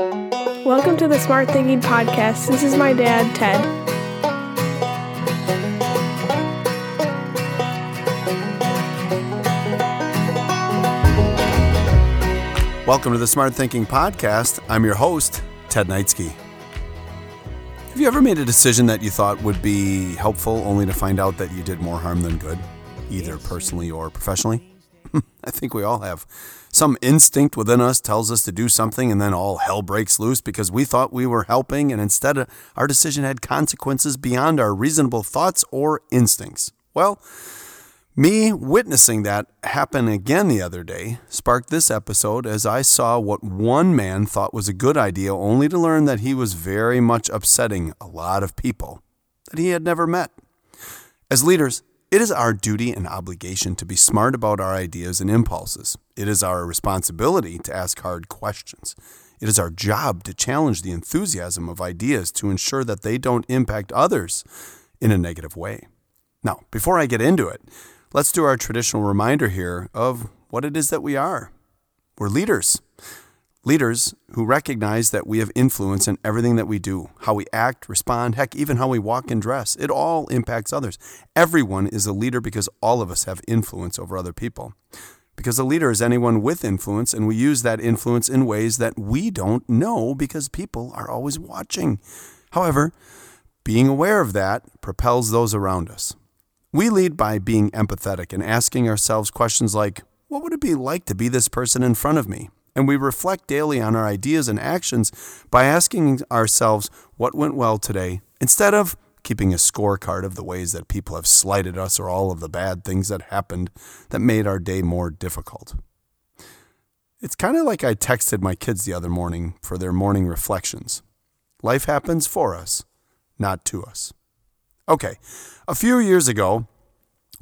Welcome to the Smart Thinking Podcast. This is my dad, Ted. Welcome to the Smart Thinking Podcast. I'm your host, Ted Neitzke. Have you ever made a decision that you thought would be helpful only to find out that you did more harm than good, either personally or professionally? I think we all have. Some instinct within us tells us to do something, and then all hell breaks loose because we thought we were helping, and instead, uh, our decision had consequences beyond our reasonable thoughts or instincts. Well, me witnessing that happen again the other day sparked this episode as I saw what one man thought was a good idea, only to learn that he was very much upsetting a lot of people that he had never met. As leaders, it is our duty and obligation to be smart about our ideas and impulses. It is our responsibility to ask hard questions. It is our job to challenge the enthusiasm of ideas to ensure that they don't impact others in a negative way. Now, before I get into it, let's do our traditional reminder here of what it is that we are. We're leaders. Leaders who recognize that we have influence in everything that we do, how we act, respond, heck, even how we walk and dress. It all impacts others. Everyone is a leader because all of us have influence over other people. Because a leader is anyone with influence, and we use that influence in ways that we don't know because people are always watching. However, being aware of that propels those around us. We lead by being empathetic and asking ourselves questions like, What would it be like to be this person in front of me? And we reflect daily on our ideas and actions by asking ourselves what went well today instead of keeping a scorecard of the ways that people have slighted us or all of the bad things that happened that made our day more difficult. It's kind of like I texted my kids the other morning for their morning reflections. Life happens for us, not to us. Okay, a few years ago,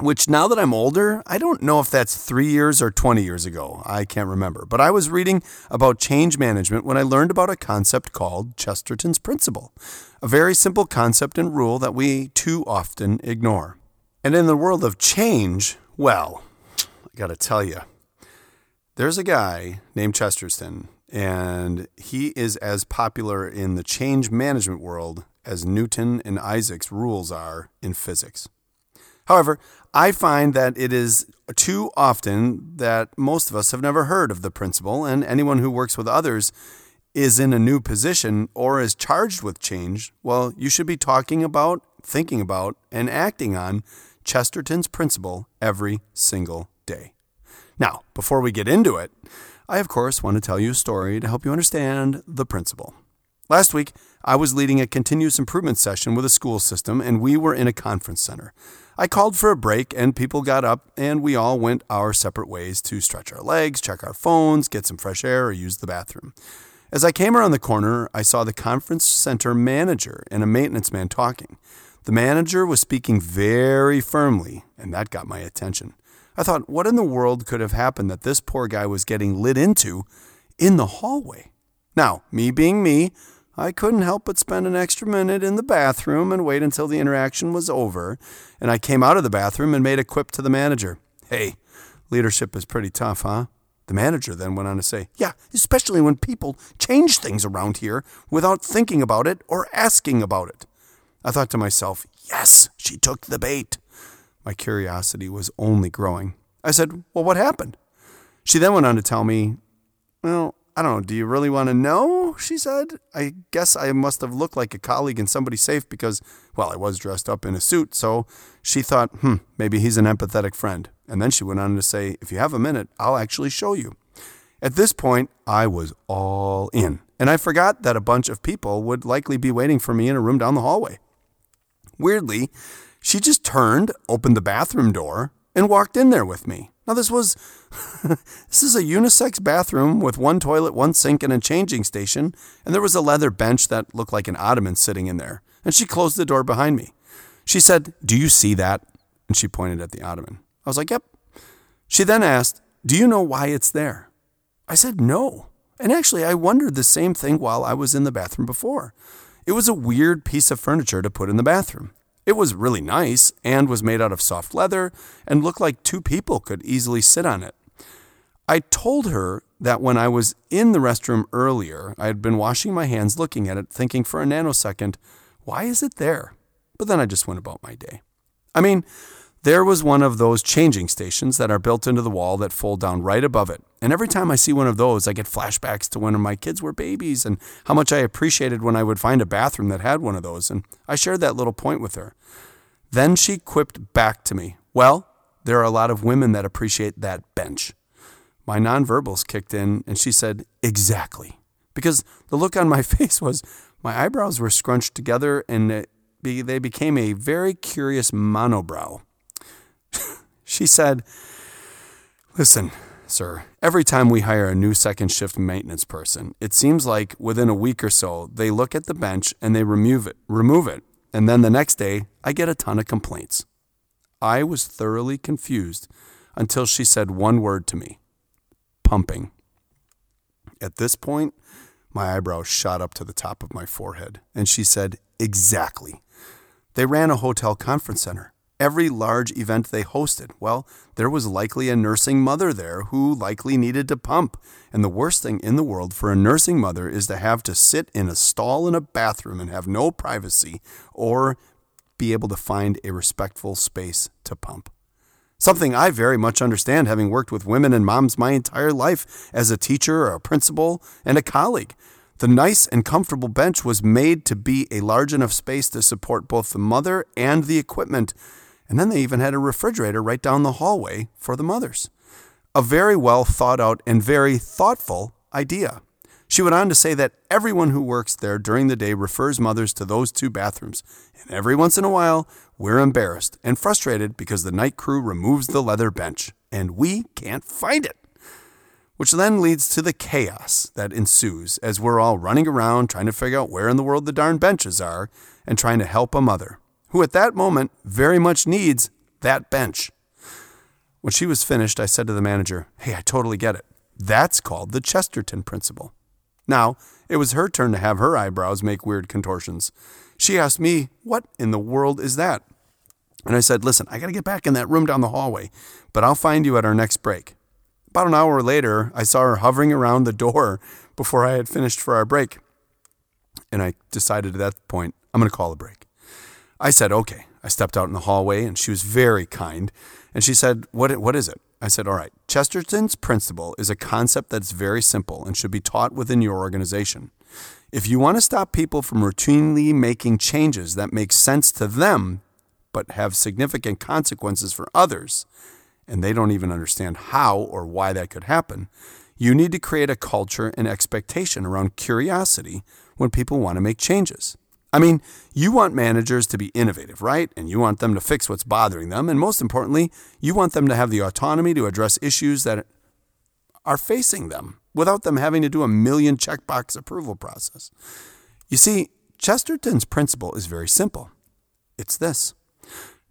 which now that I'm older, I don't know if that's three years or 20 years ago. I can't remember. But I was reading about change management when I learned about a concept called Chesterton's Principle, a very simple concept and rule that we too often ignore. And in the world of change, well, I got to tell you, there's a guy named Chesterton, and he is as popular in the change management world as Newton and Isaac's rules are in physics. However, I find that it is too often that most of us have never heard of the principle, and anyone who works with others is in a new position or is charged with change, well, you should be talking about, thinking about, and acting on Chesterton's principle every single day. Now, before we get into it, I of course want to tell you a story to help you understand the principle. Last week, I was leading a continuous improvement session with a school system, and we were in a conference center. I called for a break, and people got up, and we all went our separate ways to stretch our legs, check our phones, get some fresh air, or use the bathroom. As I came around the corner, I saw the conference center manager and a maintenance man talking. The manager was speaking very firmly, and that got my attention. I thought, what in the world could have happened that this poor guy was getting lit into in the hallway? Now, me being me, I couldn't help but spend an extra minute in the bathroom and wait until the interaction was over. And I came out of the bathroom and made a quip to the manager. Hey, leadership is pretty tough, huh? The manager then went on to say, Yeah, especially when people change things around here without thinking about it or asking about it. I thought to myself, Yes, she took the bait. My curiosity was only growing. I said, Well, what happened? She then went on to tell me, Well, I don't know. Do you really want to know? She said. I guess I must have looked like a colleague and somebody safe because, well, I was dressed up in a suit. So she thought, hmm, maybe he's an empathetic friend. And then she went on to say, if you have a minute, I'll actually show you. At this point, I was all in. And I forgot that a bunch of people would likely be waiting for me in a room down the hallway. Weirdly, she just turned, opened the bathroom door, and walked in there with me. Now this was this is a unisex bathroom with one toilet, one sink, and a changing station, and there was a leather bench that looked like an ottoman sitting in there. And she closed the door behind me. She said, "Do you see that?" And she pointed at the ottoman. I was like, "Yep." She then asked, "Do you know why it's there?" I said, "No." And actually, I wondered the same thing while I was in the bathroom before. It was a weird piece of furniture to put in the bathroom. It was really nice and was made out of soft leather and looked like two people could easily sit on it. I told her that when I was in the restroom earlier, I had been washing my hands looking at it, thinking for a nanosecond, why is it there? But then I just went about my day. I mean, there was one of those changing stations that are built into the wall that fold down right above it. And every time I see one of those, I get flashbacks to when my kids were babies and how much I appreciated when I would find a bathroom that had one of those. And I shared that little point with her. Then she quipped back to me, Well, there are a lot of women that appreciate that bench. My nonverbals kicked in and she said, Exactly. Because the look on my face was my eyebrows were scrunched together and they became a very curious monobrow. She said, Listen, sir, every time we hire a new second shift maintenance person, it seems like within a week or so, they look at the bench and they remove it, remove it. And then the next day, I get a ton of complaints. I was thoroughly confused until she said one word to me pumping. At this point, my eyebrows shot up to the top of my forehead, and she said, Exactly. They ran a hotel conference center. Every large event they hosted, well, there was likely a nursing mother there who likely needed to pump. And the worst thing in the world for a nursing mother is to have to sit in a stall in a bathroom and have no privacy or be able to find a respectful space to pump. Something I very much understand having worked with women and moms my entire life as a teacher, a principal, and a colleague. The nice and comfortable bench was made to be a large enough space to support both the mother and the equipment. And then they even had a refrigerator right down the hallway for the mothers. A very well thought out and very thoughtful idea. She went on to say that everyone who works there during the day refers mothers to those two bathrooms. And every once in a while, we're embarrassed and frustrated because the night crew removes the leather bench and we can't find it which then leads to the chaos that ensues as we're all running around trying to figure out where in the world the darn benches are and trying to help a mother who at that moment very much needs that bench. When she was finished, I said to the manager, Hey, I totally get it. That's called the Chesterton Principle. Now, it was her turn to have her eyebrows make weird contortions. She asked me, What in the world is that? And I said, Listen, I got to get back in that room down the hallway, but I'll find you at our next break. About an hour later, I saw her hovering around the door before I had finished for our break. And I decided at that point, I'm going to call a break. I said, okay. I stepped out in the hallway and she was very kind. And she said, what, what is it? I said, all right, Chesterton's principle is a concept that's very simple and should be taught within your organization. If you want to stop people from routinely making changes that make sense to them, but have significant consequences for others, and they don't even understand how or why that could happen, you need to create a culture and expectation around curiosity when people want to make changes. I mean, you want managers to be innovative, right? And you want them to fix what's bothering them. And most importantly, you want them to have the autonomy to address issues that are facing them without them having to do a million checkbox approval process. You see, Chesterton's principle is very simple it's this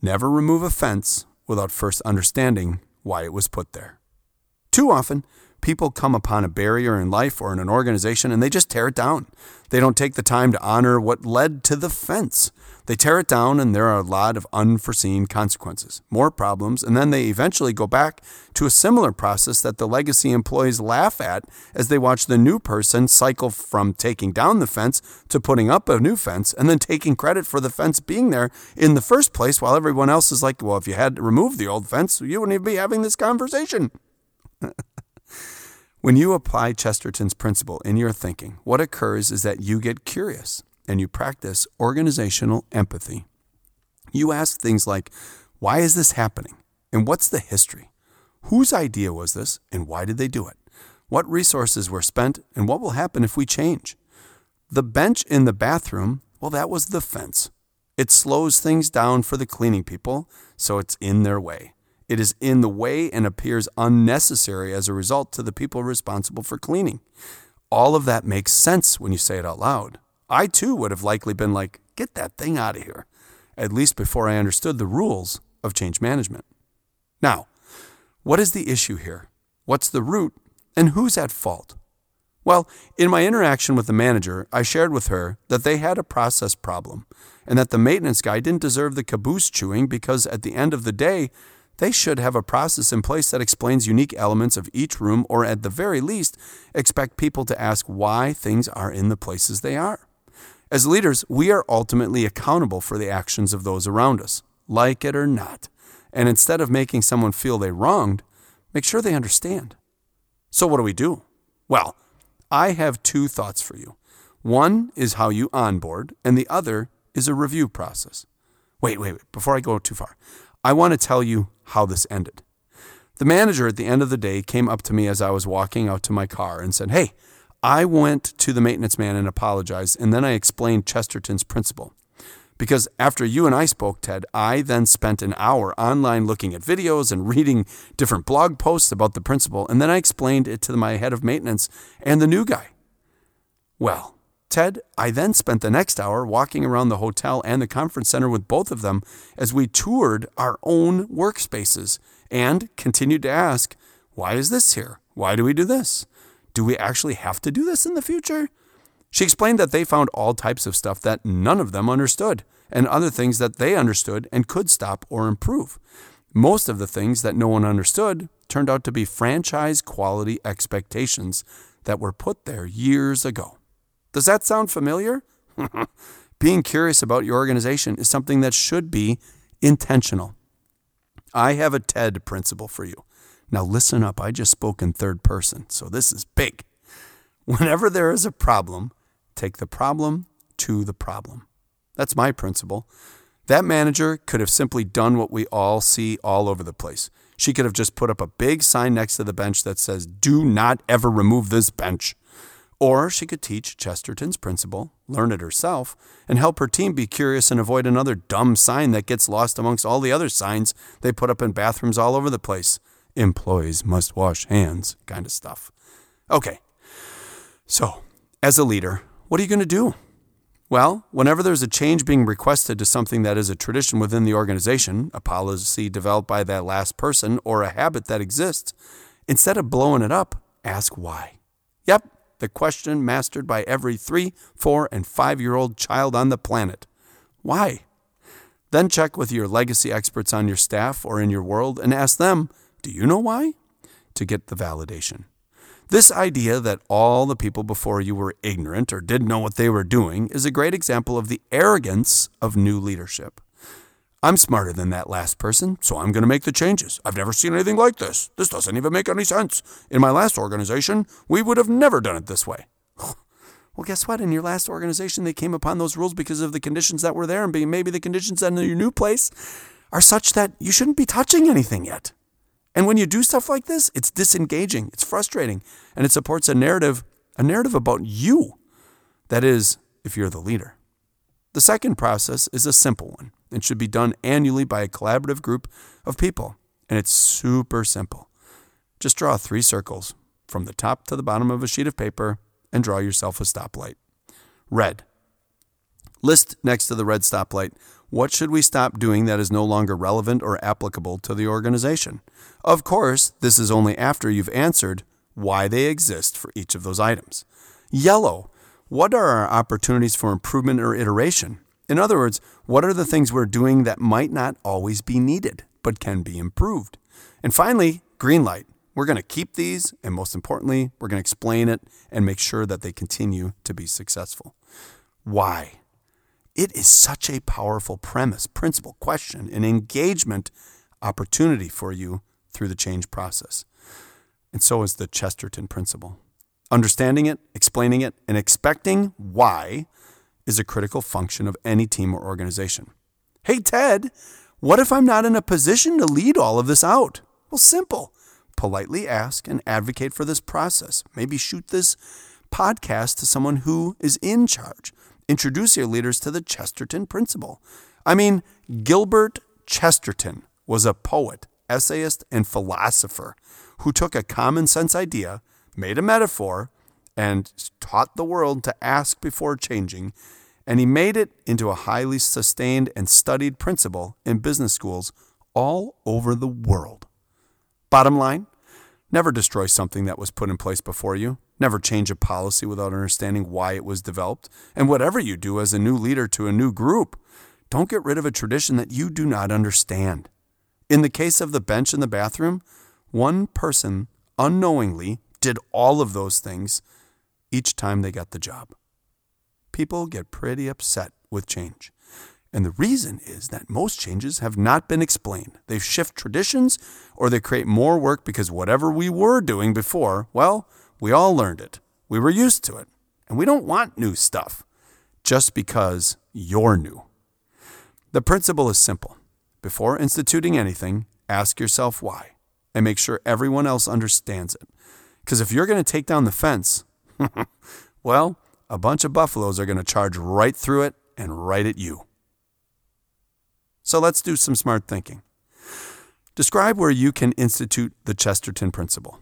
never remove a fence without first understanding why it was put there. Too often, people come upon a barrier in life or in an organization and they just tear it down. They don't take the time to honor what led to the fence. They tear it down and there are a lot of unforeseen consequences, more problems, and then they eventually go back to a similar process that the legacy employees laugh at as they watch the new person cycle from taking down the fence to putting up a new fence and then taking credit for the fence being there in the first place while everyone else is like, well, if you had removed the old fence, you wouldn't even be having this conversation. When you apply Chesterton's principle in your thinking, what occurs is that you get curious and you practice organizational empathy. You ask things like, why is this happening? And what's the history? Whose idea was this and why did they do it? What resources were spent and what will happen if we change? The bench in the bathroom, well, that was the fence. It slows things down for the cleaning people, so it's in their way. It is in the way and appears unnecessary as a result to the people responsible for cleaning. All of that makes sense when you say it out loud. I too would have likely been like, get that thing out of here, at least before I understood the rules of change management. Now, what is the issue here? What's the root? And who's at fault? Well, in my interaction with the manager, I shared with her that they had a process problem and that the maintenance guy didn't deserve the caboose chewing because at the end of the day, they should have a process in place that explains unique elements of each room, or at the very least, expect people to ask why things are in the places they are. As leaders, we are ultimately accountable for the actions of those around us, like it or not. And instead of making someone feel they wronged, make sure they understand. So, what do we do? Well, I have two thoughts for you. One is how you onboard, and the other is a review process. Wait, wait, wait. Before I go too far, I want to tell you how this ended. The manager at the end of the day came up to me as I was walking out to my car and said, Hey, I went to the maintenance man and apologized, and then I explained Chesterton's principle. Because after you and I spoke, Ted, I then spent an hour online looking at videos and reading different blog posts about the principle, and then I explained it to my head of maintenance and the new guy. Well, Ted, I then spent the next hour walking around the hotel and the conference center with both of them as we toured our own workspaces and continued to ask, why is this here? Why do we do this? Do we actually have to do this in the future? She explained that they found all types of stuff that none of them understood, and other things that they understood and could stop or improve. Most of the things that no one understood turned out to be franchise quality expectations that were put there years ago. Does that sound familiar? Being curious about your organization is something that should be intentional. I have a TED principle for you. Now, listen up. I just spoke in third person, so this is big. Whenever there is a problem, take the problem to the problem. That's my principle. That manager could have simply done what we all see all over the place. She could have just put up a big sign next to the bench that says, Do not ever remove this bench. Or she could teach Chesterton's principle, learn it herself, and help her team be curious and avoid another dumb sign that gets lost amongst all the other signs they put up in bathrooms all over the place. Employees must wash hands, kind of stuff. Okay, so as a leader, what are you going to do? Well, whenever there's a change being requested to something that is a tradition within the organization, a policy developed by that last person, or a habit that exists, instead of blowing it up, ask why. Yep, the question mastered by every three, four, and five year old child on the planet why? Then check with your legacy experts on your staff or in your world and ask them, do you know why? To get the validation. This idea that all the people before you were ignorant or didn't know what they were doing is a great example of the arrogance of new leadership. I'm smarter than that last person, so I'm going to make the changes. I've never seen anything like this. This doesn't even make any sense. In my last organization, we would have never done it this way. Well, guess what? In your last organization, they came upon those rules because of the conditions that were there, and maybe the conditions in your new place are such that you shouldn't be touching anything yet. And when you do stuff like this, it's disengaging, it's frustrating, and it supports a narrative, a narrative about you. That is, if you're the leader. The second process is a simple one and should be done annually by a collaborative group of people. And it's super simple. Just draw three circles from the top to the bottom of a sheet of paper and draw yourself a stoplight. Red. List next to the red stoplight what should we stop doing that is no longer relevant or applicable to the organization? Of course, this is only after you've answered why they exist for each of those items. Yellow. What are our opportunities for improvement or iteration? In other words, what are the things we're doing that might not always be needed, but can be improved? And finally, green light. We're going to keep these, and most importantly, we're going to explain it and make sure that they continue to be successful. Why? It is such a powerful premise, principle, question, and engagement opportunity for you through the change process. And so is the Chesterton principle. Understanding it, explaining it, and expecting why is a critical function of any team or organization. Hey, Ted, what if I'm not in a position to lead all of this out? Well, simple. Politely ask and advocate for this process. Maybe shoot this podcast to someone who is in charge. Introduce your leaders to the Chesterton principle. I mean, Gilbert Chesterton was a poet, essayist, and philosopher who took a common sense idea, made a metaphor, and taught the world to ask before changing, and he made it into a highly sustained and studied principle in business schools all over the world. Bottom line never destroy something that was put in place before you. Never change a policy without understanding why it was developed. And whatever you do as a new leader to a new group, don't get rid of a tradition that you do not understand. In the case of the bench in the bathroom, one person unknowingly did all of those things each time they got the job. People get pretty upset with change. And the reason is that most changes have not been explained. They shift traditions or they create more work because whatever we were doing before, well, we all learned it. We were used to it. And we don't want new stuff just because you're new. The principle is simple. Before instituting anything, ask yourself why and make sure everyone else understands it. Because if you're going to take down the fence, well, a bunch of buffaloes are going to charge right through it and right at you. So let's do some smart thinking. Describe where you can institute the Chesterton principle.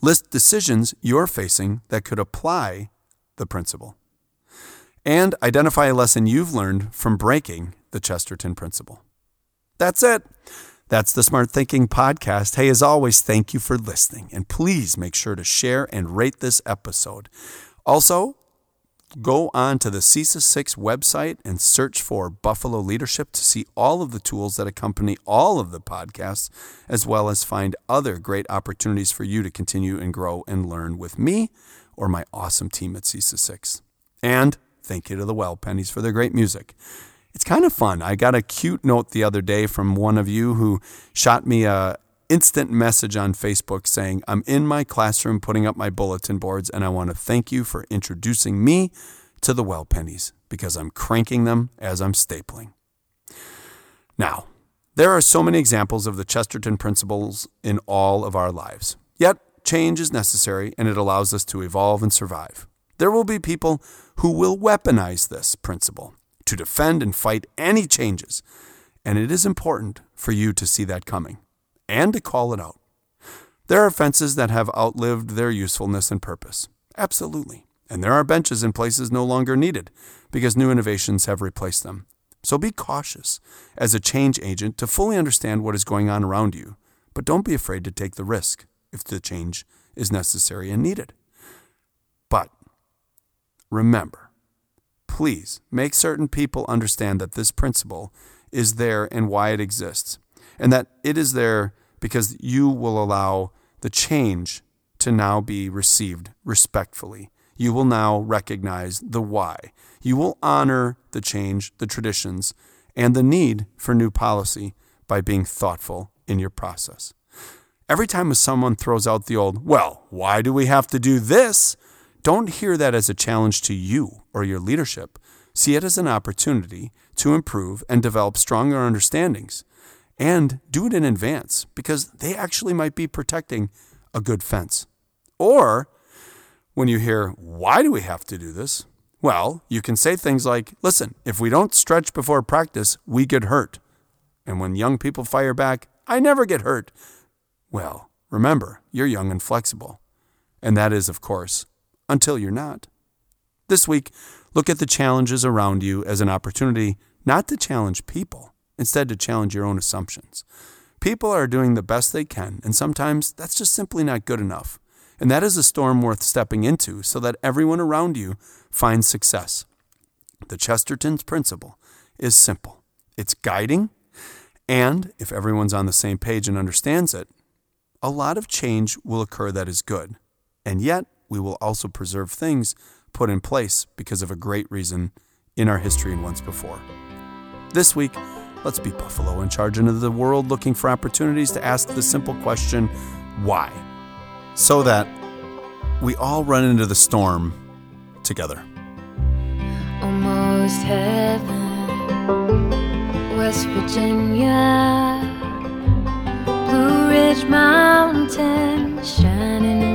List decisions you're facing that could apply the principle. And identify a lesson you've learned from breaking the Chesterton principle. That's it. That's the Smart Thinking Podcast. Hey, as always, thank you for listening. And please make sure to share and rate this episode. Also, go on to the CESA 6 website and search for Buffalo Leadership to see all of the tools that accompany all of the podcasts, as well as find other great opportunities for you to continue and grow and learn with me or my awesome team at CESA 6. And thank you to the Well Pennies for their great music. It's kind of fun. I got a cute note the other day from one of you who shot me a instant message on Facebook saying, I'm in my classroom putting up my bulletin boards, and I want to thank you for introducing me to the well pennies because I'm cranking them as I'm stapling. Now, there are so many examples of the Chesterton principles in all of our lives. Yet, change is necessary and it allows us to evolve and survive. There will be people who will weaponize this principle to defend and fight any changes, and it is important for you to see that coming and to call it out. There are fences that have outlived their usefulness and purpose. Absolutely. And there are benches in places no longer needed because new innovations have replaced them. So be cautious as a change agent to fully understand what is going on around you, but don't be afraid to take the risk if the change is necessary and needed. But remember, please make certain people understand that this principle is there and why it exists and that it is there because you will allow the change to now be received respectfully. You will now recognize the why. You will honor the change, the traditions, and the need for new policy by being thoughtful in your process. Every time someone throws out the old, well, why do we have to do this? Don't hear that as a challenge to you or your leadership. See it as an opportunity to improve and develop stronger understandings and do it in advance because they actually might be protecting a good fence. Or when you hear, why do we have to do this? Well, you can say things like, listen, if we don't stretch before practice, we get hurt. And when young people fire back, I never get hurt. Well, remember, you're young and flexible. And that is, of course, until you're not. This week, look at the challenges around you as an opportunity not to challenge people, instead to challenge your own assumptions. People are doing the best they can, and sometimes that's just simply not good enough. And that is a storm worth stepping into so that everyone around you finds success. The Chesterton's principle is simple it's guiding, and if everyone's on the same page and understands it, a lot of change will occur that is good. And yet, we will also preserve things put in place because of a great reason in our history and once before. This week, Let's be Buffalo and charge into the world looking for opportunities to ask the simple question, why? So that we all run into the storm together. Almost heaven, West Virginia, Blue Ridge Mountain, Shenandoah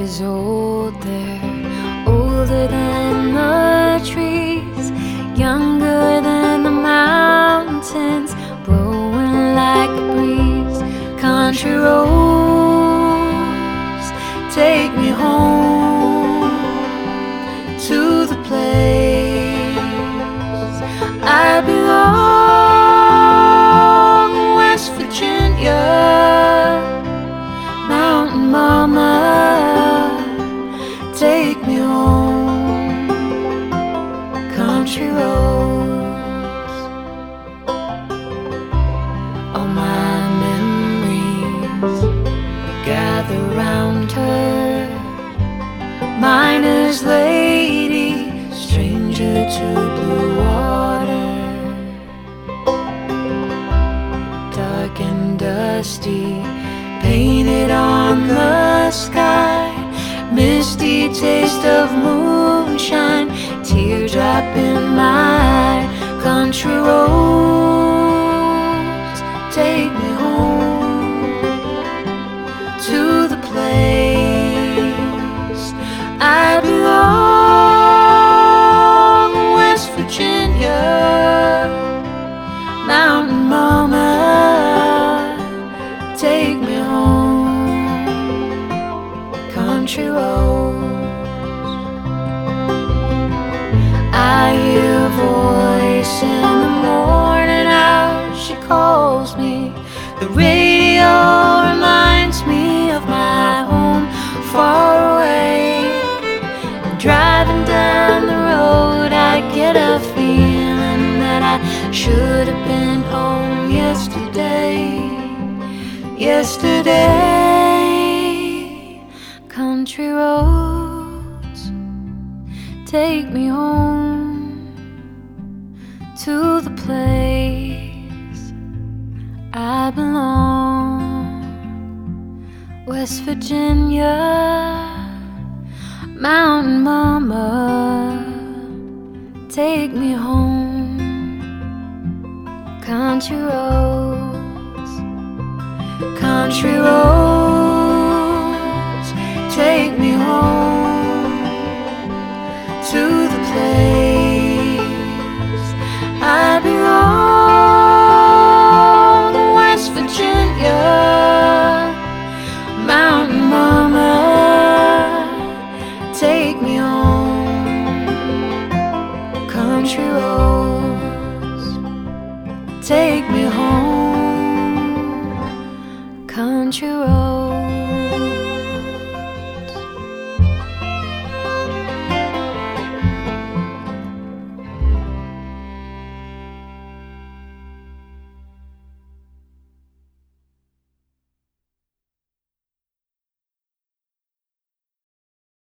Is old there older than the trees, younger than the mountains, blowing like a breeze. Country roads take me home. Should have been home yesterday. Yesterday, country roads take me home to the place I belong. West Virginia. Mountain Mama, take me home country roads, country roads, take me home to the place.